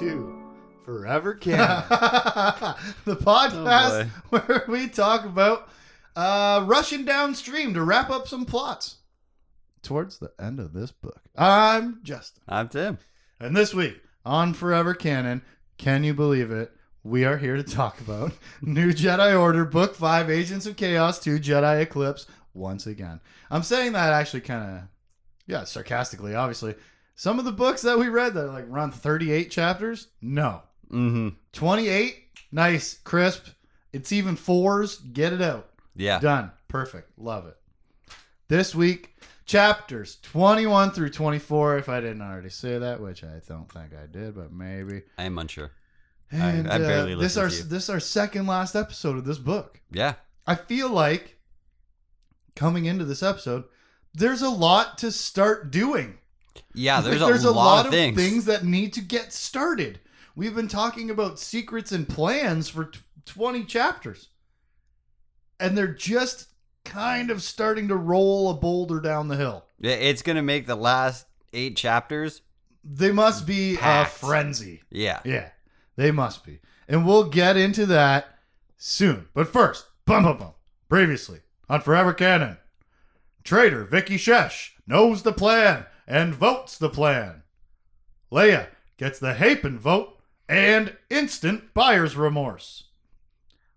welcome to Forever Canon, the Oh, podcast where we talk about uh, rushing downstream to wrap up some plots towards the end of this book. I'm Justin, I'm Tim. and this week on Forever Canon, can you believe it? We are here to talk about New Jedi Order, Book 5, Agents of Chaos 2, Jedi Eclipse, once again. I'm saying that actually kind of, yeah, sarcastically, obviously. Some of the books that we read that are like run 38 chapters, no. Mm-hmm. 28, nice, crisp. It's even fours. Get it out. Yeah. Done. Perfect. Love it. This week, chapters 21 through 24, if I didn't already say that, which I don't think I did, but maybe. I am unsure. I- And I barely uh, this our to you. this our second last episode of this book. Yeah. I feel like coming into this episode, there's a lot to start doing. Yeah, Like, there's, there's a, lot, of things. that need to get started. We've been talking about secrets and plans for t- 20 chapters. And they're just kind of starting to roll a boulder down the hill. Yeah, It's going to make the last eight chapters. They must be Packed. a frenzy. Yeah. Yeah, they must be. And we'll get into that soon. But first, bum bum bum. Previously on Forever Canon, traitor Viqi Shesh knows the plan and votes the plan. Leia gets the Hapan vote and instant buyer's remorse.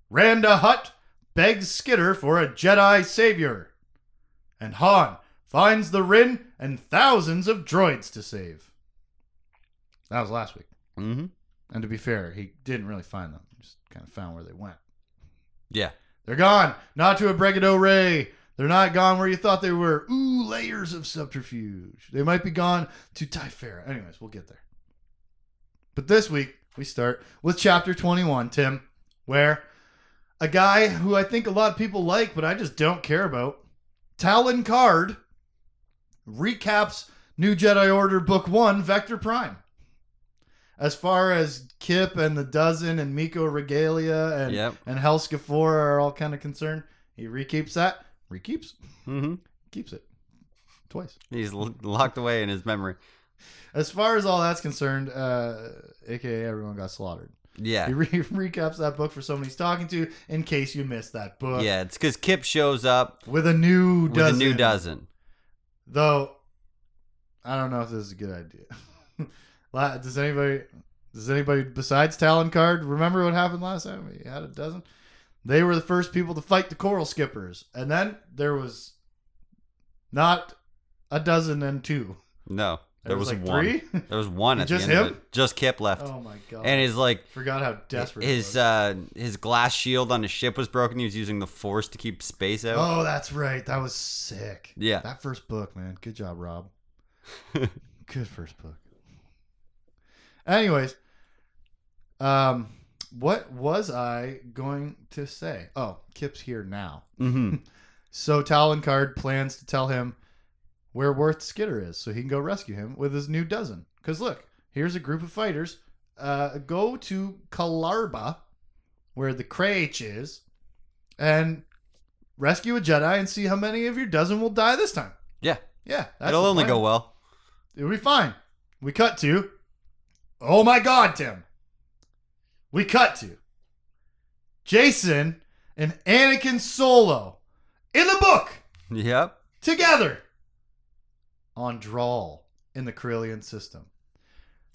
Randa Hutt begs Skidder for a Jedi savior. And Han finds the Ryn and thousands of droids to save. That was last week. Mm-hmm. And to be fair, he didn't really find them. He just kind of found where they went. Yeah. They're gone. Not to a Bregado Ray. They're not gone where you thought they were. Ooh, layers of subterfuge. They might be gone to Typhera. Anyways, we'll get there. But this week, we start with chapter 21, Tim, where a guy who I think a lot of people like, but I just don't care about, Talon Karrde, recaps New Jedi Order Book 1, Vector Prime. As far as Kyp and the Dozen and Miko Reglia and Yep. and Helskafor are all kind of concerned. He rekeeps that. Rekeeps? Mm-hmm. Keeps it. Twice. He's l- locked away in his memory. As far as all that's concerned, uh, aka everyone got slaughtered. Yeah. He re- recaps that book for someone he's talking to in case you missed that book. Yeah. It's because Kyp shows up With a new with a new dozen. Though, I don't know if this is a good idea. Does anybody, does anybody besides Talon Karrde remember what happened last time? He had a dozen. They were the first people to fight the Coral Skippers, and then there was not a dozen and two. No. There, was, like one. three. There was one at Just the end of him? it. Just Kyp left. oh my god! And his like forgot how desperate his was. uh his glass shield on his ship was broken. He was using the force to keep space out. Oh, that's right. That was sick. Yeah. That first book, man. Good job, Rob. Good first book. Anyways, um, what was I going to say? Oh, Kyp's here now. Mm-hmm. So Talon Karrde plans to tell him where Wurth Skidder is so he can go rescue him with his new dozen. Because look, here's a group of fighters. Uh, go to Kalarba, where the Krach is, and rescue a Jedi and see how many of your dozen will die this time. Yeah. Yeah, It'll only plan. go well. It'll be fine. We cut to. Oh my God, Tim. We cut to Jacen and Anakin Solo in the book Yep. together on Drall in the Corellian system.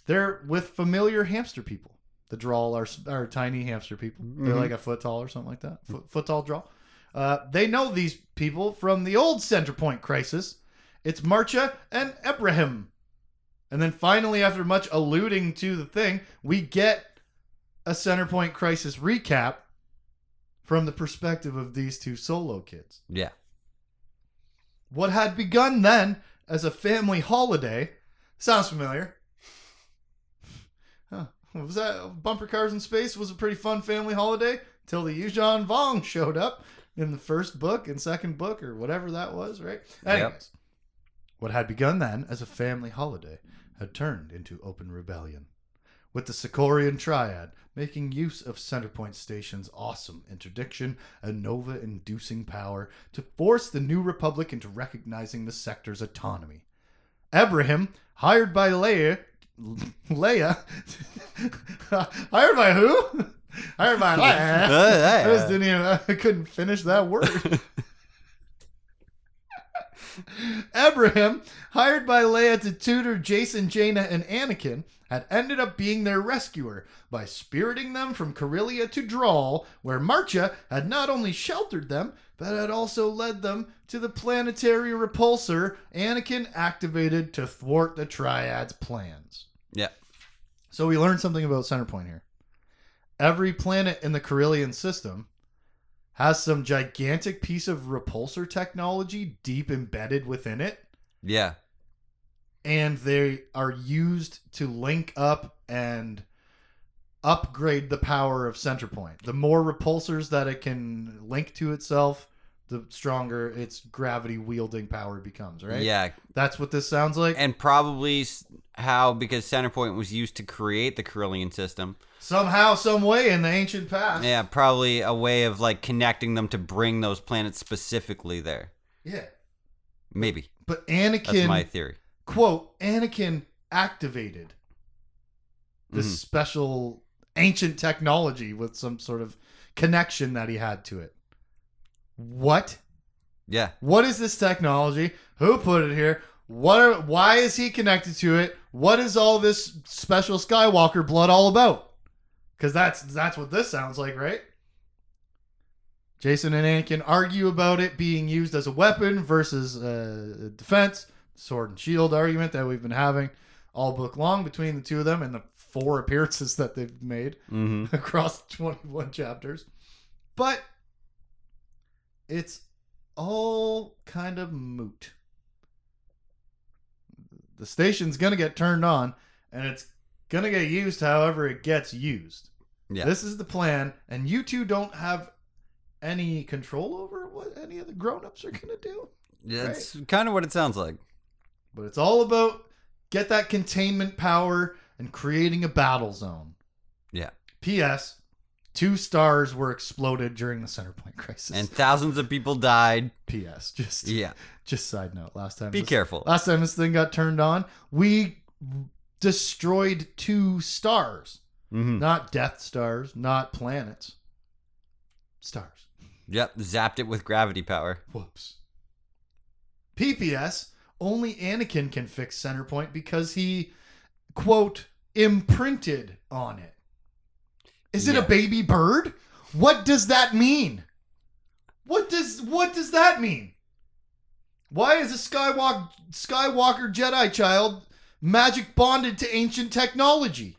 They're with familiar hamster people. The Drall are, are tiny hamster people. They're Mhm. like a foot tall or something like that. Foot, foot tall Drall. Uh, they know these people from the old Centerpoint crisis. It's Marcha and Ebrihim. And then finally, after much alluding to the thing, we get a Centerpoint crisis recap from the perspective of these two solo kids. Yeah. What had begun then as a family holiday sounds familiar. Huh. Was that Bumper Cars in Space was a pretty fun family holiday till the Yuuzhan Vong showed up in the first book and second book or whatever that was, right? Anyways, what had begun then as a family holiday had turned into open rebellion. With the Sacorrian Triad making use of Centerpoint Station's awesome interdiction and Nova inducing power to force the New Republic into recognizing the sector's autonomy. Ebrihim, hired by Leia, Leia, hired by who? hired by Leia. Uh, I just didn't even. I couldn't finish that word. Abraham, hired by Leia to tutor Jacen, Jaina, and Anakin, had ended up being their rescuer by spiriting them from Corellia to Drall, where Marcha had not only sheltered them, but had also led them to the planetary repulsor Anakin activated to thwart the Triad's plans. Yeah. So we learned something about Centerpoint here. Every planet in the Corellian system has some gigantic piece of repulsor technology deep embedded within it, Yeah. and they are used to link up and upgrade the power of Centerpoint. The more repulsors that it can link to itself, the stronger its gravity wielding power becomes, right? Yeah. That's what this sounds like. And probably how, because Centerpoint was used to create the Corellian system. Somehow, some way in the ancient past. Yeah, probably a way of like connecting them to bring those planets specifically there. Yeah. Maybe. But That's Anakin my theory. quote Anakin activated this Mhm. special ancient technology with some sort of connection that he had to it. What? Yeah. What is this technology? Who put it here? What are, why is he connected to it? What is all this special Skywalker blood all about? Cuz that's that's what this sounds like, right? Jacen and Anakin argue about it being used as a weapon versus uh, defense, sword and shield argument that we've been having all book long between the two of them and the four appearances that they've made Mm-hmm. across 21 chapters. But it's all kind of moot. The station's going to get turned on and it's going to get used however it gets used. Yeah. This is the plan, and you two don't have any control over what any of the grown ups are going to do. Yeah, it's kind of what it sounds like. But it's all about get that containment power and creating a battle zone. Yeah. P.S. Two stars were exploded during the center point crisis. And thousands of people died. P.S. Just Yeah. just side note. Last time Be this, careful. Last time this thing got turned on, we destroyed two stars. Mm-hmm. Not Death Stars, not planets. Stars. Yep. Zapped it with gravity power. Whoops. PPS, only Anakin can fix Centerpoint because he, quote, imprinted on it. Is it a baby bird? What does that mean? What does what does that mean? Why is a Skywalker Skywalker Jedi child magic bonded to ancient technology?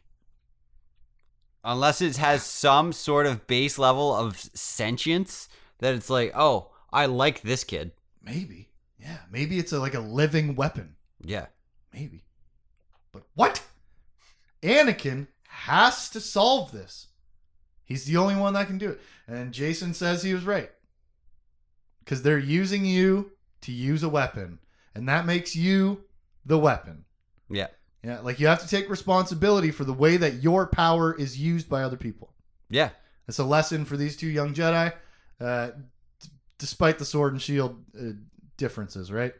Unless it has some sort of base level of sentience that it's like, oh, I like this kid. Maybe. Yeah, maybe it's a, like a living weapon. Yeah. Maybe. But what? Anakin has to solve this. He's the only one that can do it. And Jacen says he was right. Because they're using you to use a weapon. And that makes you the weapon. Yeah. Yeah, like you have to take responsibility for the way that your power is used by other people. Yeah. It's a lesson for these two young Jedi, uh, d- despite the sword and shield uh, differences, right?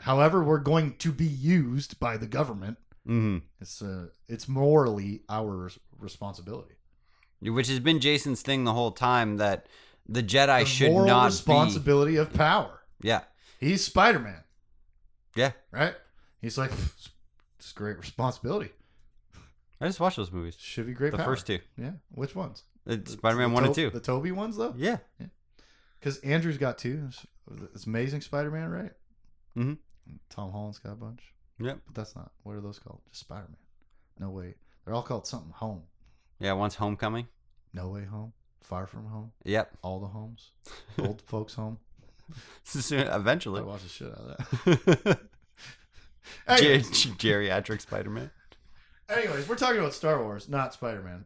However, we're going to be used by the government. Mm-hmm. It's uh, it's morally our responsibility. Which has been Jacen's thing the whole time that the Jedi the should moral not responsibility of power. Yeah. He's Spider Man, Yeah. right? He's like, it's great responsibility. I just watched those movies. Should be great. The power. first two. yeah. Which ones? Spider-Man The 1 and 2. The Tobey ones, though. Yeah. Because Andrew's got two. It's, Amazing Spider-Man, right? Mhm. Tom Holland's got a bunch, Yep. but that's not. What are those called? Just Spider-Man. No way. They're all called something. Home. Yeah, once Homecoming. No way home. Far from home. Yep. All the homes. Old folks home. I Eventually. watch the shit out of that. Ger- geriatric Spider-Man. anyways, we're talking about Star Wars, not Spider-Man.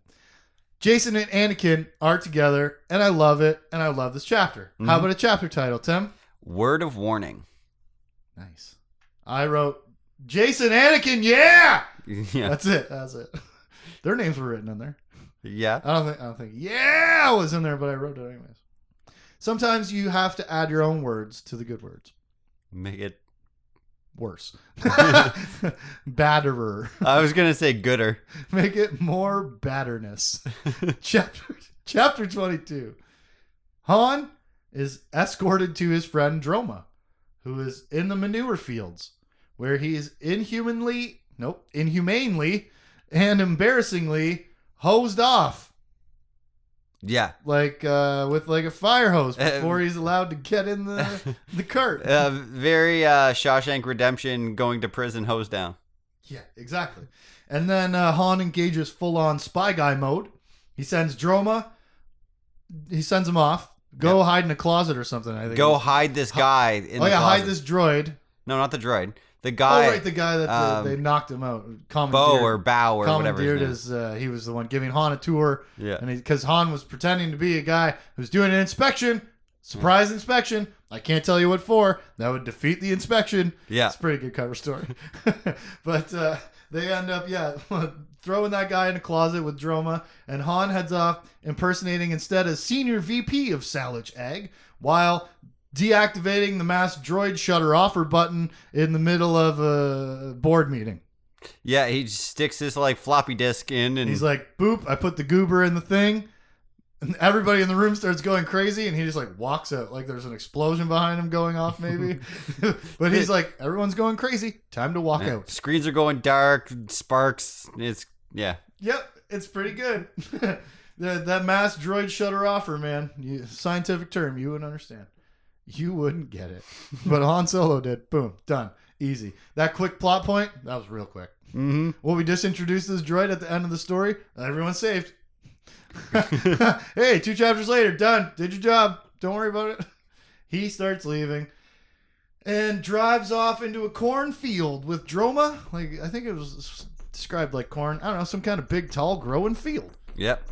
Jacen and Anakin are together, and I love it, and I love this chapter. How Mhm. about a chapter title, Tim? Word of warning. Nice. I wrote Jacen Anakin, yeah. yeah. That's it. That's it. Their names were written in there. Yeah. I don't think I don't think yeah it was in there, but I wrote it anyways. Sometimes you have to add your own words to the good words. Make it worse. Batterer. I was gonna say gooder. Make it more batterness. chapter chapter 22. Han is escorted to his friend Droma, who is in the manure fields, where he is inhumanly, nope, inhumanely and embarrassingly hosed off Yeah. like uh, with like a fire hose Uh, before he's allowed to get in the the cart. Uh, very uh, Shawshank Redemption going to prison hose down. Yeah, exactly. And then uh, Han engages full on spy guy mode. He sends Droma. He sends him off. Go hide in a closet or something. I think. Go hide this guy in oh yeah, hide this droid. No, not the droid. The Oh guy, right, the guy that the- um, they knocked him out. Commandeered. or Bow or whatever. commandeered His name. is uh, he was the one giving Han a tour, Yeah. and because Han was pretending to be a guy who's doing an inspection, surprise inspection. I can't tell you what for. That would defeat the inspection. Yeah. It's a pretty good cover story. but uh, they end up, yeah, throwing that guy in a closet with Droma, and Han heads off impersonating instead a senior VP of Salliche Ag while deactivating the mass droid shutter offer button in the middle of a board meeting. Yeah, he sticks his like floppy disk in, and He's like, boop, I put the goober in the thing. And everybody in the room starts going crazy, and he just like walks out. Like there's an explosion behind him going off, maybe. but he's like, everyone's going crazy. Time to walk out. screens are going dark, sparks. It's yeah. Yep, it's pretty good. that, that mass droid shutter offer, man. You, scientific term, you wouldn't understand. You wouldn't get it. But Han Solo did. Boom, done. Easy. That quick plot point, that was real quick. Mm-hmm. Well, we just introduced this droid at the end of the story. Everyone's saved. hey, two chapters later, done. Did your job. Don't worry about it. He starts leaving and drives off into a cornfield with Droma. Like I think it was described like corn. I don't know, some kind of big, tall, growing field. Yep.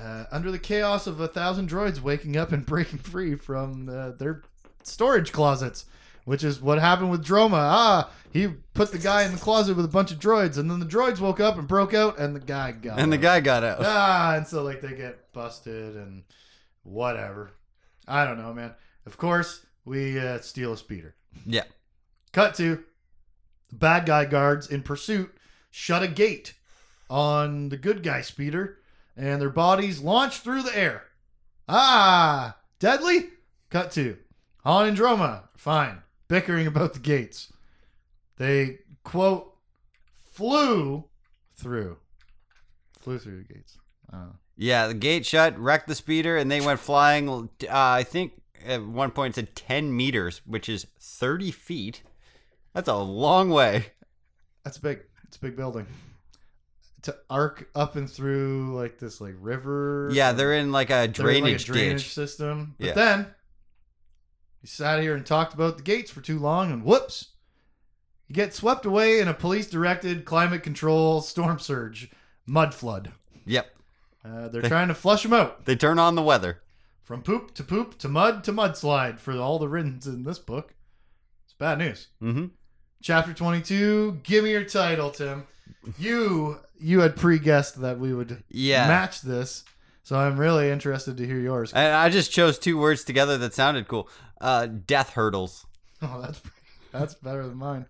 Uh, under the chaos of a thousand droids waking up and breaking free from uh, their storage closets, which is what happened with Droma. Ah, he put the guy in the closet with a bunch of droids, and then the droids woke up and broke out, and the guy got And the guy got out. ah, and so like they get busted and whatever. I don't know, man. Of course, we uh, steal a speeder. Yeah. Cut to bad guy guards in pursuit shut a gate on the good guy speeder, and their bodies launch through the air. Ah, deadly. Cut to Han and Droma, fine, bickering about the gates. They quote flew through, flew through the gates. I. Yeah, the gate shut, wrecked the speeder, and they went flying. Uh, I think at one point it said 10 meters, which is 30 feet. That's a long way. That's big. It's a big building. To arc up and through like this like river. Yeah, they're in like a in, like, drainage, a drainage ditch. system. But Yeah. then he sat here and talked about the gates for too long, and whoops, you get swept away in a police-directed climate control storm surge mud flood. Yep. Uh, they're trying to flush them out They turn on the weather. from poop to poop to mud to mudslide for all the writtens in this book. It's bad news. Mm-hmm. Chapter 22. Give me your title, Tim. You you had pre-guessed that we would Yeah. match this, so I'm really interested to hear yours. And I just chose two words together that sounded cool. Uh, death hurdles. Oh, that's that's better than mine.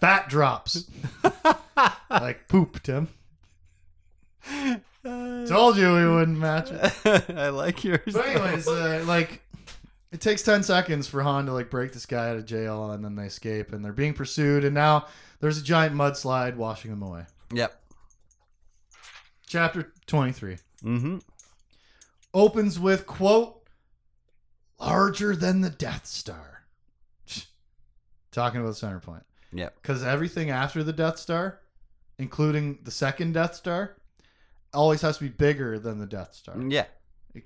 Fat drops, like poop, Tim. Told you we wouldn't match it. I like yours. But anyways, uh, like it takes ten seconds for Han to like break this guy out of jail, and then they escape, and they're being pursued, and now there's a giant mudslide washing them away. Yep. Chapter twenty-three Mm-hmm. opens with quote larger than the Death Star. Talking about the center point. Yep. Because everything after the Death Star, including the second Death Star, always has to be bigger than the Death Star. Yeah.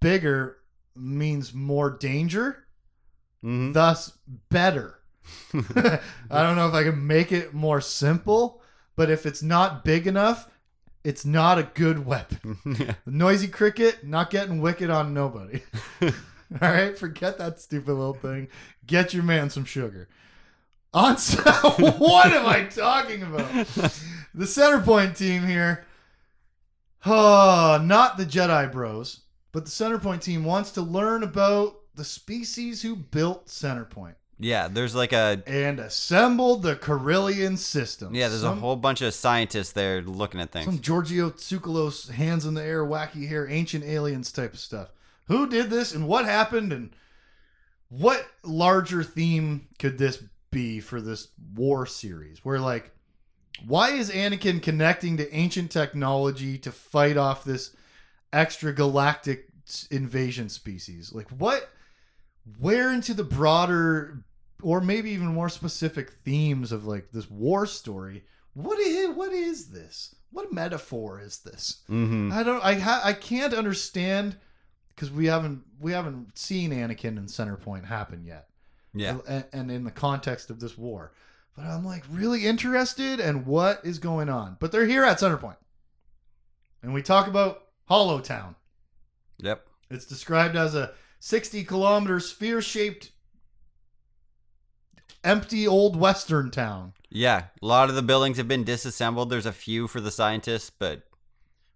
Bigger means more danger, Mm-hmm. thus better. I don't know if I can make it more simple, but if it's not big enough, it's not a good weapon. yeah. Noisy cricket, not getting wicked on nobody. All right, forget that stupid little thing. Get your man some sugar. On what am I talking about? The center point team here. Oh, not the Jedi Bros, but the Centerpoint team wants to learn about the species who built Centerpoint. Yeah, there's like a and assembled the Corellian system. yeah, there's Some- a whole bunch of scientists there looking at things. Some Giorgio Tsoukalos, hands in the air, wacky hair, ancient aliens type of stuff. Who did this and what happened and what larger theme could this be for this war series? Where like, why is Anakin connecting to ancient technology to fight off this extra galactic invasion species? Like, what? Where into the broader, or maybe even more specific themes of like this war story? What is what is this? What metaphor is this? Mm-hmm. I don't. I ha, I can't understand because we haven't we haven't seen Anakin and Centerpoint happen yet. Yeah. and, and in the context of this war. But I'm like really interested in what is going on. But they're here at Centerpoint, and we talk about Hollow Town. Yep. It's described as a 60 kilometer sphere shaped, empty old western town. Yeah. A lot of the buildings have been disassembled. There's a few for the scientists, but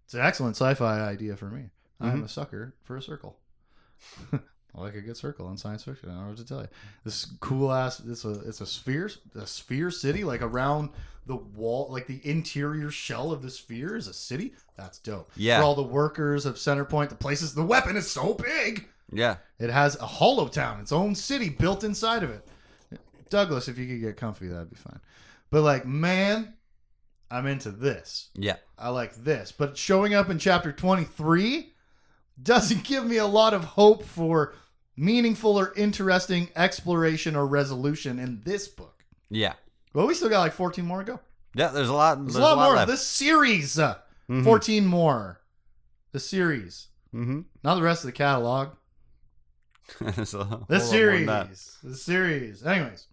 It's an excellent sci-fi idea for me. I'm Mhm. a sucker for a circle. Like a good circle in science fiction. I don't know what to tell you. This cool ass. It's a it's a sphere a sphere city like around the wall, like the interior shell of the sphere is a city. That's dope. Yeah. For all the workers of Centerpoint, the places. The weapon is so big. yeah. It has a hollow town, its own city built inside of it. Douglas, if you could get comfy, that'd be fine. But like, man, I'm into this. Yeah. I like this. But showing up in chapter 23 doesn't give me a lot of hope for meaningful or interesting exploration or resolution in this book. Yeah. Well, we still got like 14 more to go. Yeah, there's a lot. There's, a lot, more. left. This series, uh, Mhm. 14 more. The series, Mm-hmm. not the rest of the catalog. There's a whole lot The more series. The series. Anyways,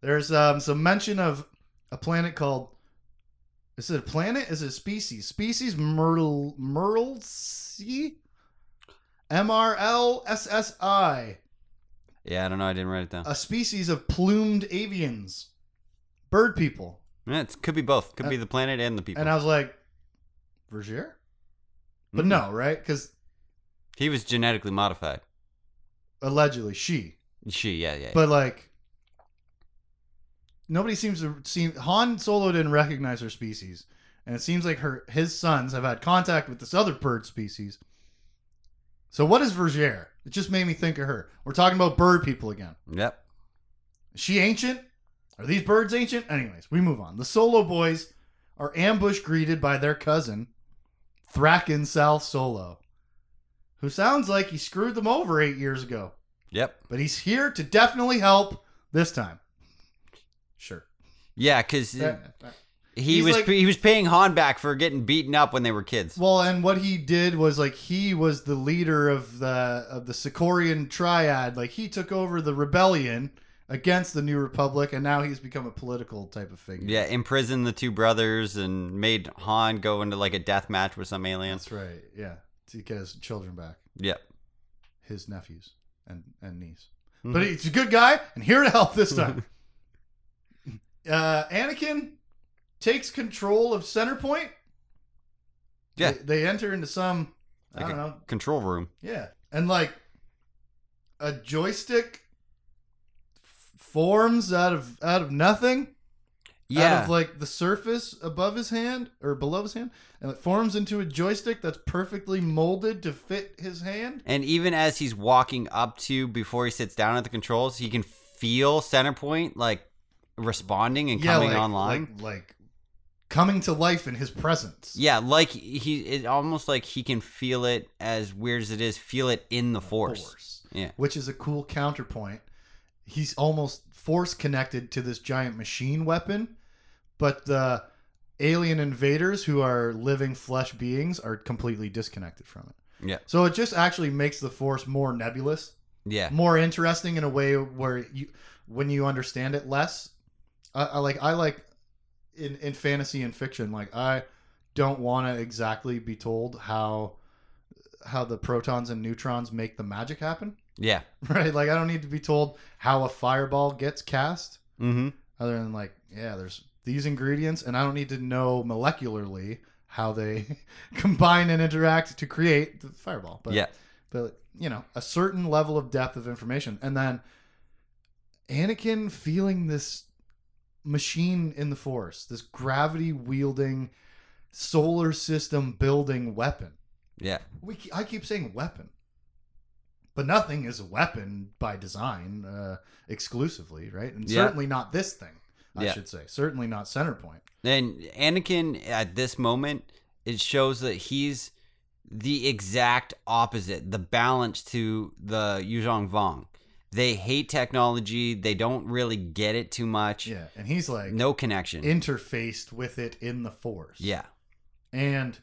there's um, some mention of a planet called. Is it a planet? Is it a species? Species Myrtle Myrtle M R L S S I. Yeah, I don't know. I didn't write it down. A species of plumed avians, bird people. Yeah, it could be both. Could be the planet and the people. And I was like, Vergere? But Mm. no, right? Because He was genetically modified. allegedly she. She, yeah, yeah. But like nobody seems to see Han Solo didn't recognize her species. And it seems like her his sons have had contact with this other bird species. So what is Vergere? It just made me think of her. We're talking about bird people again. yep. Is she ancient? Are these birds ancient? Anyways, we move on. The Solo boys are ambush greeted by their cousin, Thrackan Sal-Solo, who sounds like he screwed them over eight years ago. Yep. But he's here to definitely help this time. Sure. Yeah, because he was like- he was paying Han back for getting beaten up when they were kids. Well, and what he did was like he was the leader of the of the Sacorrian triad. Like he took over the rebellion against the New Republic, and now he's become a political type of figure. Yeah, imprisoned the two brothers and made Han go into like a death match with some aliens. that's right. Yeah, to get his children back, Yep. his nephews and and niece. Mhm. But he's a good guy and here to help this time. uh, Anakin takes control of Centerpoint. Yeah. They, they enter into some I don't know control room. Yeah, and like a joystick f- forms out of out of nothing. Yeah. Out of like the surface above his hand or below his hand, and it forms into a joystick that's perfectly molded to fit his hand. and even as he's walking up to before he sits down at the controls, he can feel Centerpoint like responding and coming like, online. like like coming to life in his presence. yeah, like he it almost like he can feel it as weird as it is, feel it in the force. Yeah. which is a cool counterpoint. He's almost force connected to this giant machine weapon, but the alien invaders who are living flesh beings are completely disconnected from it. Yeah. So it just actually makes the force more nebulous, Yeah. more interesting in a way where you when you understand it less. I, I like I like in in fantasy and fiction like I don't want to exactly be told how how the protons and neutrons make the magic happen Yeah. right? Like I don't need to be told how a fireball gets cast, Mm-hmm. other than like, yeah, there's these ingredients, and I don't need to know molecularly how they combine and interact to create the fireball. But yeah. but you know, a certain level of depth of information, and then Anakin feeling this machine in the Force, this gravity wielding, solar system building weapon. Yeah. We I keep saying weapon, but nothing is a weapon by design uh, exclusively, right? And Yeah. certainly not this thing. I Yeah. should say certainly not center point. And Anakin at this moment, it shows that he's the exact opposite, the balance to the Yuuzhan Vong. They hate technology. They don't really get it too much. Yeah, and he's like No connection. interfaced with it in the Force. yeah. and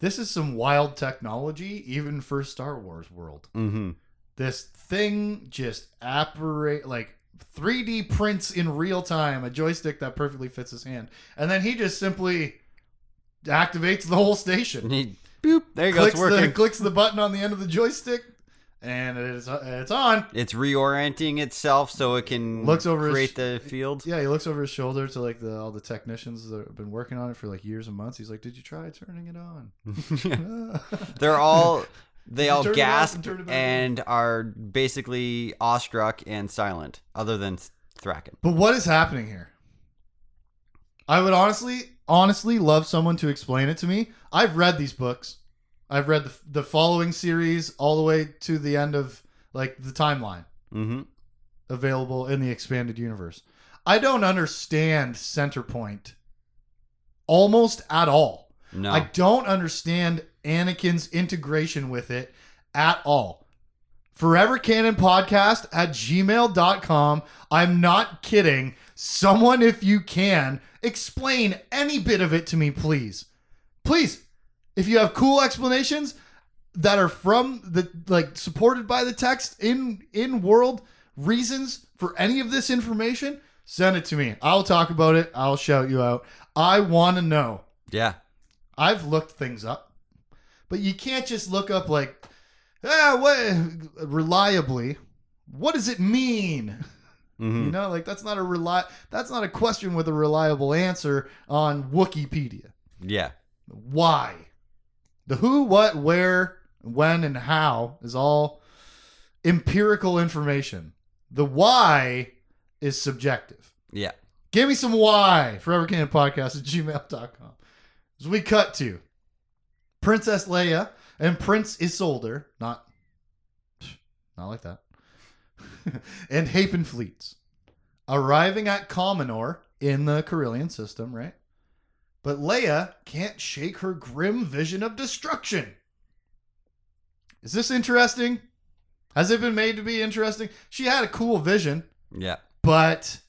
this is some wild technology, even for Star Wars world. Mm-hmm. this thing just apparate like 3D prints in real time a joystick that perfectly fits his hand, and then he just simply activates the whole station. He, boop. There you go. It's clicks the working. clicks the button on the end of the joystick, and it's uh, it's on. It's reorienting itself so it can Looks over his- create the field. Yeah, he looks over his shoulder to like the all the technicians that have been working on it for like years and months. He's like, "Did you try turning it on?" They're all they all turn it off gasp and turn it back and are basically awestruck and silent, other than Thrackan. But what is happening here? I would honestly, honestly love someone to explain it to me. I've read these books. I've read the, the following series all the way to the end of like the timeline Mm-hmm. available in the expanded universe. I don't understand Centerpoint almost at all. No. I don't understand Anakin's integration with it at all. Forever Canon Podcast at gmail.com. I'm not kidding. Someone, if you can, explain any bit of it to me, please. Please. If you have cool explanations that are from the like supported by the text in in world reasons for any of this information, send it to me. I'll talk about it. I'll shout you out. I want to know. yeah. I've looked things up, but you can't just look up like, ah, what reliably. What does it mean? hmm You know, like that's not a reli- That's not a question with a reliable answer on Wikipedia. Yeah. Why? The who, what, where, when, and how is all empirical information. The why is subjective. Yeah. Give me some why. Forever Canon Podcast at gmail.com. As we cut to Princess Leia and Prince Isolder, not, not like that, and Hapan fleets arriving at Commenor in the Corellian system, right? But Leia can't shake her grim vision of destruction. Is this interesting? Has it been made to be interesting? She had a cool vision Yeah. but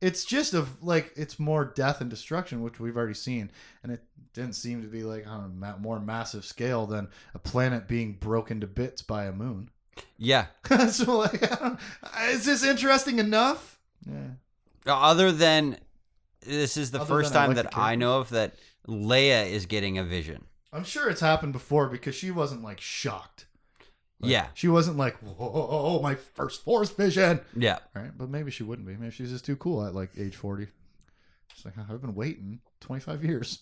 it's just of like it's more death and destruction which we've already seen and it didn't seem to be like on a more massive scale than a planet being broken to bits by a moon Yeah. so like is this interesting enough yeah uh, Other than this is the Other first time that I know of that Leia is getting a vision. i'm sure it's happened before because she wasn't like shocked. Like, Yeah. she wasn't like whoa my first force vision. Yeah. right? But maybe she wouldn't be. Maybe she's just too cool at like age 40 she's like i've been waiting 25 years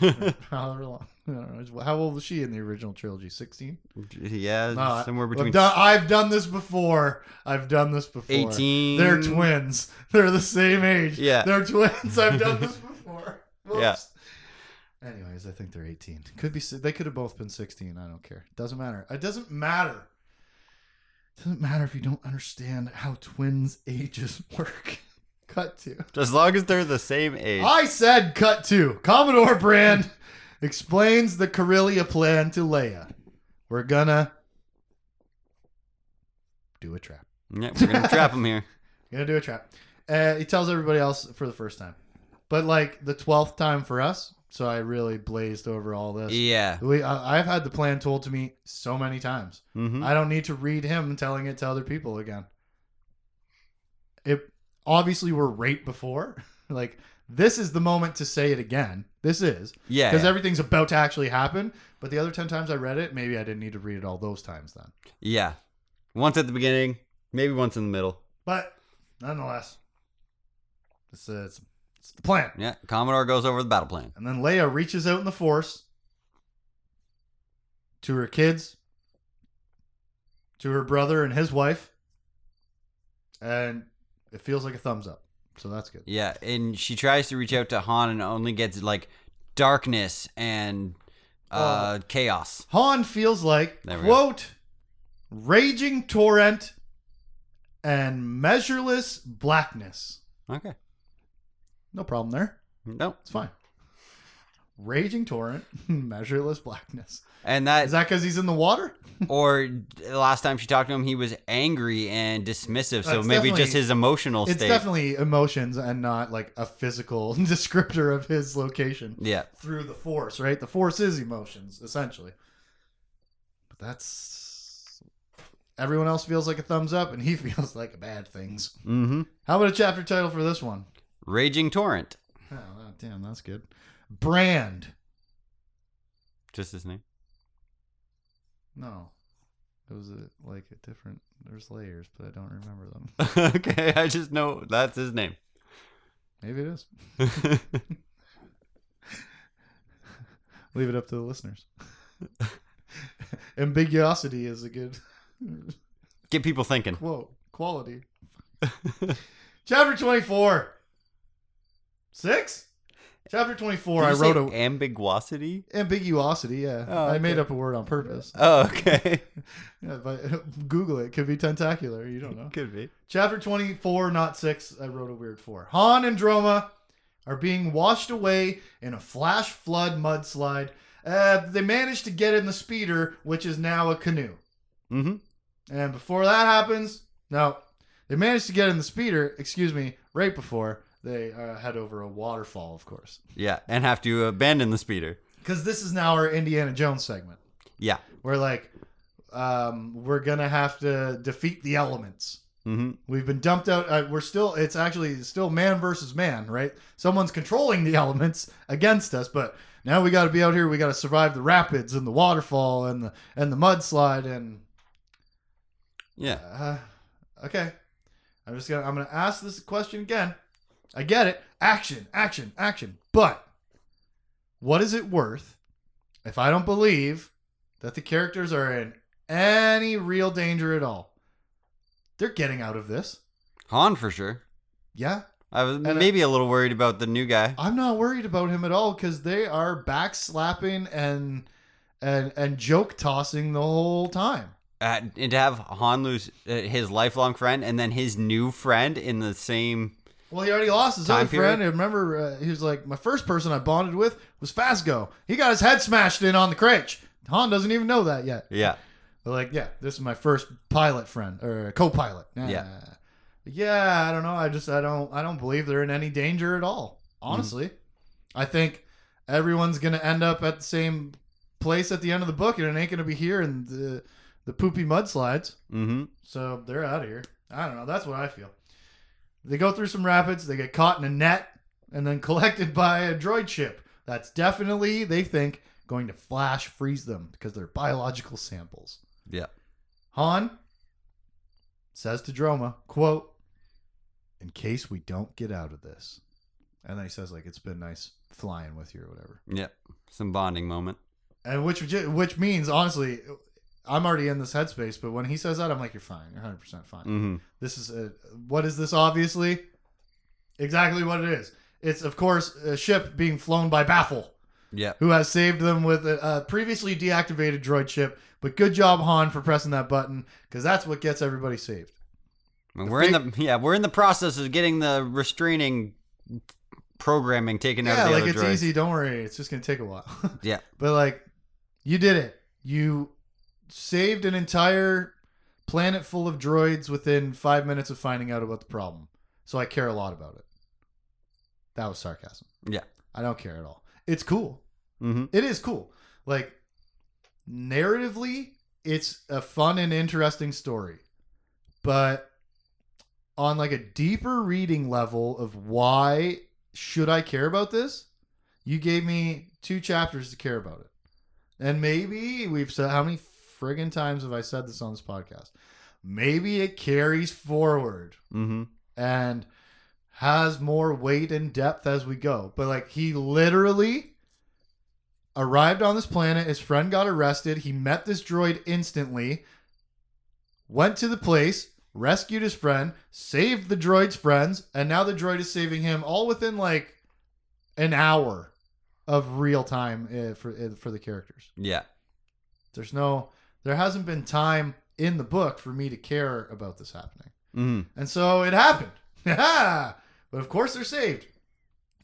However long. I don't know. How old was she in the original trilogy? 16? yeah. No, I- somewhere I've between done, I've done this before. I've done this before. 18. They're twins. They're the same age. Yeah. They're twins. I've done this before. Whoops. Yeah. Anyways, I think they're 18. Could be. They could have both been 16. I don't care. Doesn't matter. It doesn't matter. It doesn't matter if you don't understand how twins' ages work. Cut to. As long as they're the same age. I said cut to. Commodore Brand explains the Corellia plan to Leia. We're gonna do a trap. Yeah, we're gonna trap him here. Gonna do a trap. Uh, he tells everybody else for the first time, but like the twelfth time for us. So I really blazed over all this. Yeah. We, I, I've had the plan told to me so many times. hmm I don't need to read him telling it to other people again. It obviously we're right before. like this is the moment to say it again. This is Yeah. because yeah. everything's about to actually happen. But the other ten times I read it, maybe I didn't need to read it all those times then. yeah. Once at the beginning, maybe once in the middle. But nonetheless, this uh, is it's the plan. Yeah. Commodore goes over the battle plan. And then Leia reaches out in the Force to her kids, to her brother and his wife, and it feels like a thumbs up. So that's good. Yeah, and she tries to reach out to Han and only gets like darkness and uh, chaos. Han feels like we go. quote raging torrent and measureless blackness. Okay. No problem there. Nope. It's fine. Raging torrent, measureless blackness. And that Is that because he's in the water? or the last time she talked to him, he was angry and dismissive. So That's maybe just definitely- his emotional It's state. definitely emotions and not like a physical descriptor of his location yeah. through the force, right? The force is emotions, essentially. But that's everyone else feels like a thumbs up, and he feels like bad things. Mm-hmm. How about a chapter title for this one? Raging torrent. Oh, damn, that's good. Brand. Just his name. No, it was a, like a different. There's layers, but I don't remember them. okay, I just know that's his name. Maybe it is. Leave it up to the listeners. Ambiguosity is a good Get people thinking. quote. Quality. Chapter 24. Six? Chapter 24. Did I wrote a ambiguosity. ambiguosity. Yeah, Oh, I made up a word on purpose. Oh, okay. Yeah, but Google it. Could be tentacular. You don't know. Could be. Chapter 24, not 6, I wrote a weird 4. Han and Droma are being washed away in a flash flood mudslide. Uh, they managed to get in the speeder, which is now a canoe. Mm-hmm. And before that happens, no, they managed to get in the speeder, excuse me, right before they uh, head over a waterfall, of course. Yeah, and have to abandon the speeder. Because this is now our Indiana Jones segment. Yeah. We're like, um, we're going to have to defeat the elements. Mm-hmm. We've been dumped out. Uh, we're still. It's actually still man versus man, right? Someone's controlling the elements against us, but now we got to be out here. We got to survive the rapids and the waterfall and the and the mudslide and. Yeah. Uh, okay, I'm just gonna. I'm gonna ask this question again. I get it. Action, action, action. But what is it worth if I don't believe that the characters are in any real danger at all? They're getting out of this. Han for sure. Yeah, I was And, maybe a little worried about the new guy. I'm not worried about him at all because they are backslapping and and and joke tossing the whole time. Uh, and to have Han lose uh, his lifelong friend and then his new friend in the same. Well, he already lost his Time other friend. period. I remember uh, he was like, my first person I bonded with was Fasgo. He got his head smashed in on the crate. Han doesn't even know that yet. Yeah. But like, yeah, this is my first pilot friend or co-pilot. Yeah. yeah. I don't know. I just I don't I don't believe they're in any danger at all. Honestly, I think everyone's gonna end up at the same place at the end of the book, and it ain't gonna be here in the the poopy mudslides. Mm-hmm. So they're out of here. I don't know. That's what I feel. They go through some rapids. They get caught in a net and then collected by a droid ship. That's definitely they think going to flash freeze them because they're biological samples. Yeah. Han says to Droma, quote, in case we don't get out of this. And then he says, like, it's been nice flying with you or whatever. Yeah. Some bonding moment. And which which means, honestly, I'm already in this headspace, but when he says that, I'm like, you're fine. You're 100% fine. Mm-hmm. This is a, what is this, obviously? Exactly what it is. It's, of course, a ship being flown by Baffle, Yeah. who has saved them with a, a previously deactivated droid ship. But good job, Han, for pressing that button, because that's what gets everybody saved. I mean, we're in the yeah we're in the process of getting the restraining programming taken out yeah, of the like it's droids. easy. Don't worry, it's just gonna take a while. Yeah. but like, you did it. You saved an entire planet full of droids within five minutes of finding out about the problem. So I care a lot about it. That was sarcasm. Yeah. I don't care at all. It's cool. Mm-hmm. It is cool. Like narratively, it's a fun and interesting story. But on like a deeper reading level of why should I care about this? You gave me two chapters to care about it. And maybe we've said how many friggin' times have I said this on this podcast? Maybe it carries forward Mm-hmm. and has more weight and depth as we go. But like he literally arrived on this planet, his friend got arrested, he met this droid instantly, went to the place, rescued his friend, saved the droid's friends, and now the droid is saving him all within like an hour of real time uh, for uh, for the characters. Yeah. There's no, there hasn't been time in the book for me to care about this happening. hmm And so it happened. but of course they're saved.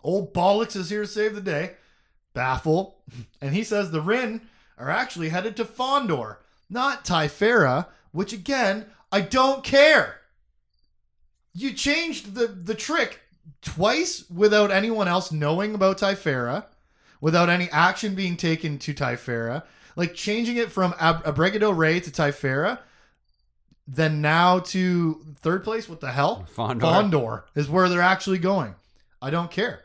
Old Bollocks is here to save the day. Baffle. And he says the Ryn are actually headed to Fondor, not Typhera, which again, I don't care. You changed the, the trick twice without anyone else knowing about Typhera, without any action being taken to Typhera. Like changing it from Ab- Abregado-rae to Typhera, then now to third place. What the hell? Fondor. Fondor is where they're actually going. I don't care.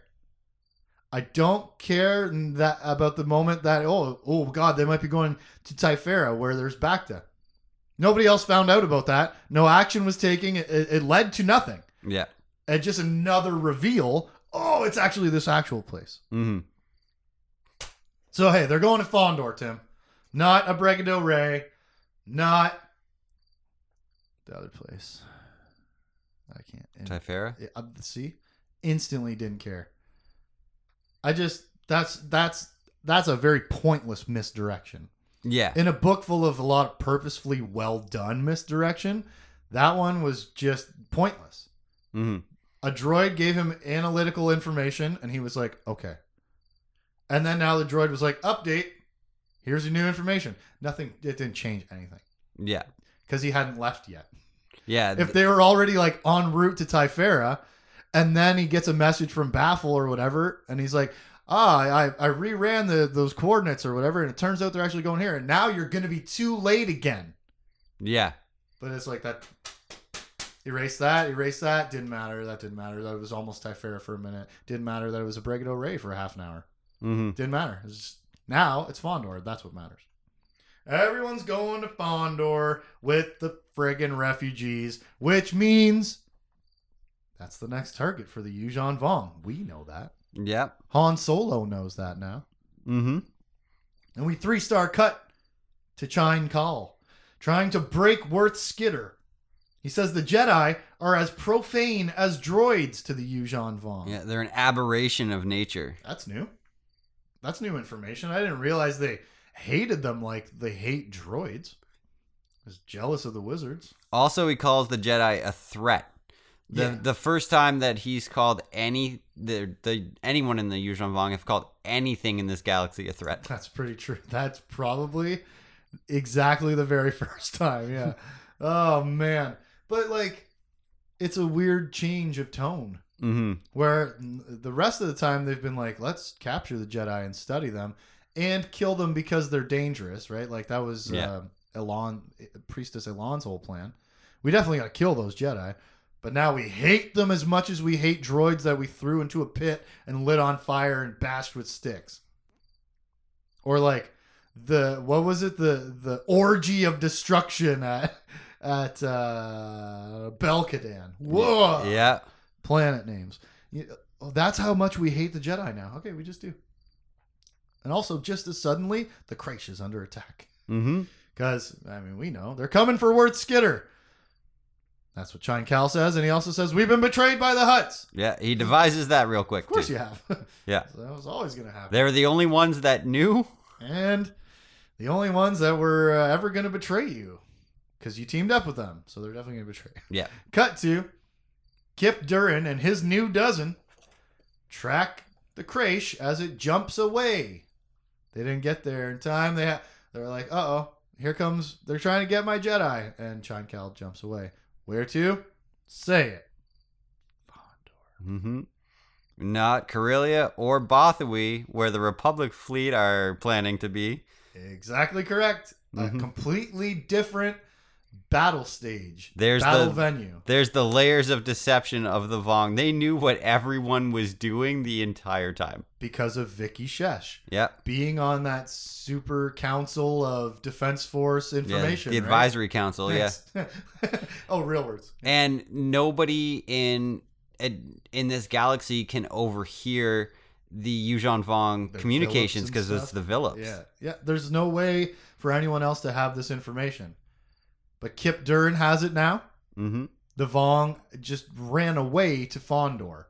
I don't care that about the moment that oh oh god they might be going to Typhera where there's Bacta. Nobody else found out about that. No action was taken. It, it led to nothing. Yeah. And just another reveal. Oh, it's actually this actual place. hmm So hey, they're going to Fondor, Tim. Not Abregado-rae. Not the other place. I can't. Typhera. Yeah, uh, see instantly didn't care i just that's that's that's a very pointless misdirection Yeah. in a book full of a lot of purposefully well done misdirection that one was just pointless hmm a droid gave him analytical information and he was like okay and then now the droid was like update here's your new information nothing it didn't change anything Yeah. because he hadn't left yet Yeah. if they were already like en route to Typhera, and then he gets a message from Baffle or whatever, and he's like, "Ah, I I reran the those coordinates or whatever, and it turns out they're actually going here, and now you're gonna be too late again." yeah. But it's like that. Erase that, erase that. Didn't matter. That didn't matter. That it was almost Typhera for a minute. Didn't matter that it was Abregado-rae for half an hour. hmm Didn't matter. It's just, now it's Fondor. That's what matters. Everyone's going to Fondor with the friggin' refugees, which means that's the next target for the Yuuzhan Vong. We know that. Yep. Han Solo knows that now. hmm And we three star cut to Chine-kal, trying to break Wurth Skidder. He says the Jedi are as profane as droids to the Yuuzhan Vong. Yeah. They're an aberration of nature. That's new. That's new information. I didn't realize they hated them like they hate droids. Was jealous of the wizards. Also, he calls the Jedi a threat. The Yeah. the first time that he's called any the the anyone in the Yuuzhan Vong have called anything in this galaxy a threat. That's pretty true. That's probably exactly the very first time. Yeah. oh man. But like it's a weird change of tone hmm where the rest of the time they've been like let's capture the Jedi and study them and kill them because they're dangerous, right? Like that was Yeah. uh, Elan priestess Elan's whole plan. We definitely got to kill those Jedi. But now we hate them as much as we hate droids that we threw into a pit and lit on fire and bashed with sticks. Or like the what was it the the orgy of destruction at at uh Belkadan. Whoa. Yeah. Planet names. You- oh, That's how much we hate the Jedi now. Okay, we just do. And also, just as suddenly, the Crash is under attack. Because, I mean, we know they're coming for Wurth Skidder. That's what Chine-kal says, and he also says, We've been betrayed by the Hutts. Yeah. He devises that real quick. Of course too. you have. Yeah. so that was always going to happen. They're the only ones that knew. and the only ones that were uh, ever going to betray you. Because you teamed up with them. So they're definitely going to betray you. Yeah. Cut to Kyp Durron and his new dozen track the Crash as it jumps away. They didn't get there in time. They ha- they're like, uh oh, here comes. They're trying to get my Jedi, and Chine-kal jumps away. Where to? Say it. Fondor. hmm Not Corellia or Bothawui, where the Republic fleet are planning to be. Exactly correct. A Mhm. completely different battle stage. There's battle the- venue. There's the layers of deception of the Vong. They knew what everyone was doing the entire time. because of Viqi Shesh Yep. being on that super council of Defense Force Yeah, information. the right? advisory council, yeah. Yes. oh, real words. And nobody in in this galaxy can overhear the Yuuzhan Vong The communications because it's the villips. Yeah, yeah. There's no way for anyone else to have this information, but Kyp Durron has it now. Mm-hmm. The Vong just ran away to Fondor.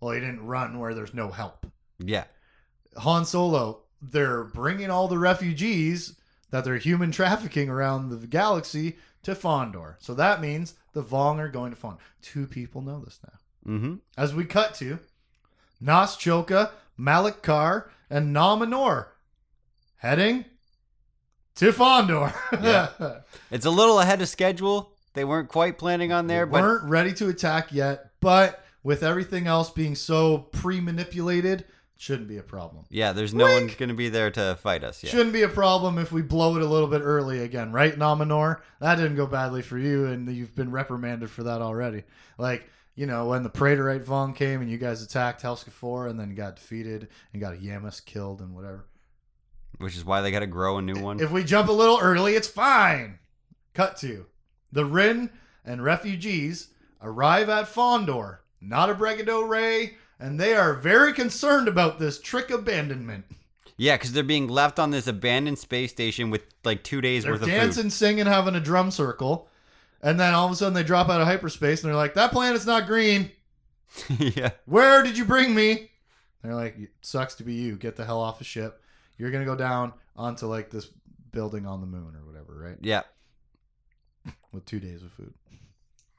Well, he didn't run where there's no help. Yeah. Han Solo, they're bringing all the refugees that they're human trafficking around the galaxy to Fondor. So that means the Vong are going to Fondor. Two people know this now. Mm-hmm. As we cut to Nas Choka, Malik Carr, and Nom Anor heading to Fondor. Yeah. It's a little ahead of schedule. They weren't quite planning on there, They but weren't ready to attack yet, but with everything else being so pre-manipulated, shouldn't be a problem. yeah, there's no one going to be there to fight us yet. Shouldn't be a problem if we blow it a little bit early again, right, Nom Anor? That didn't go badly for you, and you've been reprimanded for that already. Like, you know, when the Praetorite Vong came and you guys attacked Helska 4 and then got defeated and got a yammosk killed and whatever. Which is why they got to grow a new one. If we jump a little early, it's fine. Cut to the Ryn and refugees arrive at Fondor, not Abregado-rae, and they are very concerned about this trick abandonment. yeah, because they're being left on this abandoned space station with like two days They're worth of dancing, singing, having a drum circle, and then all of a sudden they drop out of hyperspace and they're like, "That planet's not green. yeah. Where did you bring me?" They're like, "Sucks to be you. Get the hell off the ship. You're gonna go down onto like this building on the moon or whatever, right?" Yeah. with two days of food.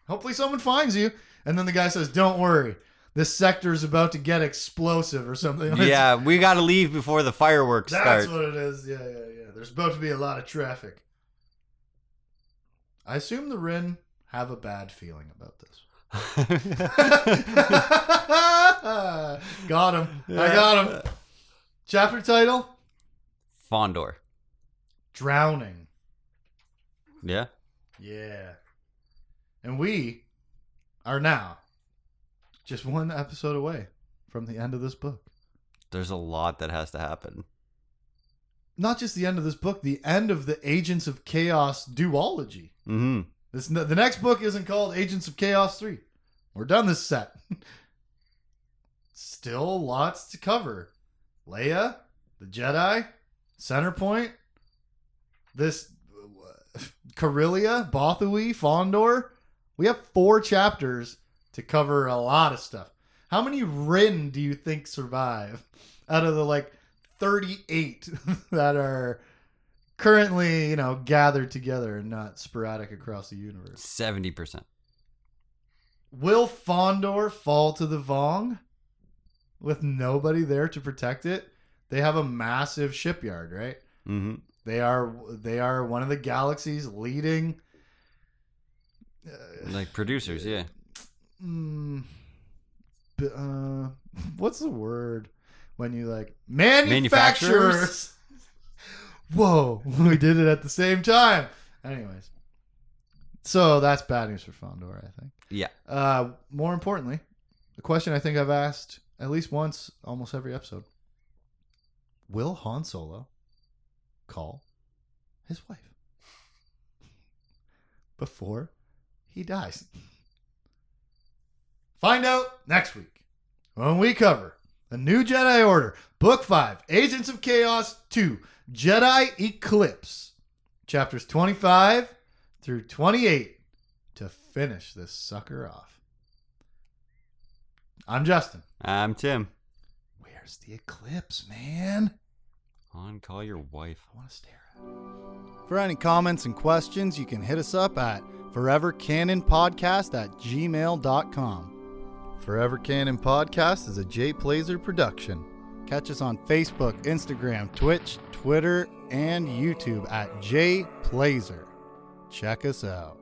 Hopefully, someone finds you. And then the guy says, Don't worry. This sector is about to get explosive or something. Yeah, we got to leave before the fireworks That's start. That's what it is. Yeah, yeah, yeah. There's about to be a lot of traffic. I assume the Ryn have a bad feeling about this. got him. I got him. Chapter title Fondor. Drowning. Yeah. Yeah. And we are now just one episode away from the end of this book. There's a lot that has to happen. Not just the end of this book, the end of the Agents of Chaos duology. Mm-hmm. This the next book isn't called Agents of Chaos 3. We're done this set. Still lots to cover. Leia, the Jedi, Centerpoint, this uh, Corellia, Bothawui, Fondor. We have four chapters to cover a lot of stuff. How many Ryn do you think survive out of the like 38 that are currently, you know, gathered together and not sporadic across the universe? Seventy percent. Will Fondor fall to the Vong with nobody there to protect it? They have a massive shipyard, right? Mm-hmm. They are they are one of the galaxy's leading uh, Like producers, yeah. mm, uh, what's the word when you like manufacturers? Manufacturers? Whoa, we did it at the same time. Anyways, so that's bad news for Fondor, I think. Yeah. Uh, more importantly, the question I think I've asked at least once, almost every episode: Will Han Solo call his wife before he dies? Find out next week when we cover the New Jedi Order, Book Five, Agents of Chaos Two, Jedi Eclipse, chapters twenty-five through twenty-eight to finish this sucker off. I'm Justin. I'm Tim. Where's the eclipse, man? On call your wife. I want to stare at it. For any comments and questions, you can hit us up at forevercanonpodcast at gmail.com. Forever Canon Podcast is a Jay Plazer production. Catch us on Facebook, Instagram, Twitch, Twitter, and YouTube at Jay Plazer. Check us out.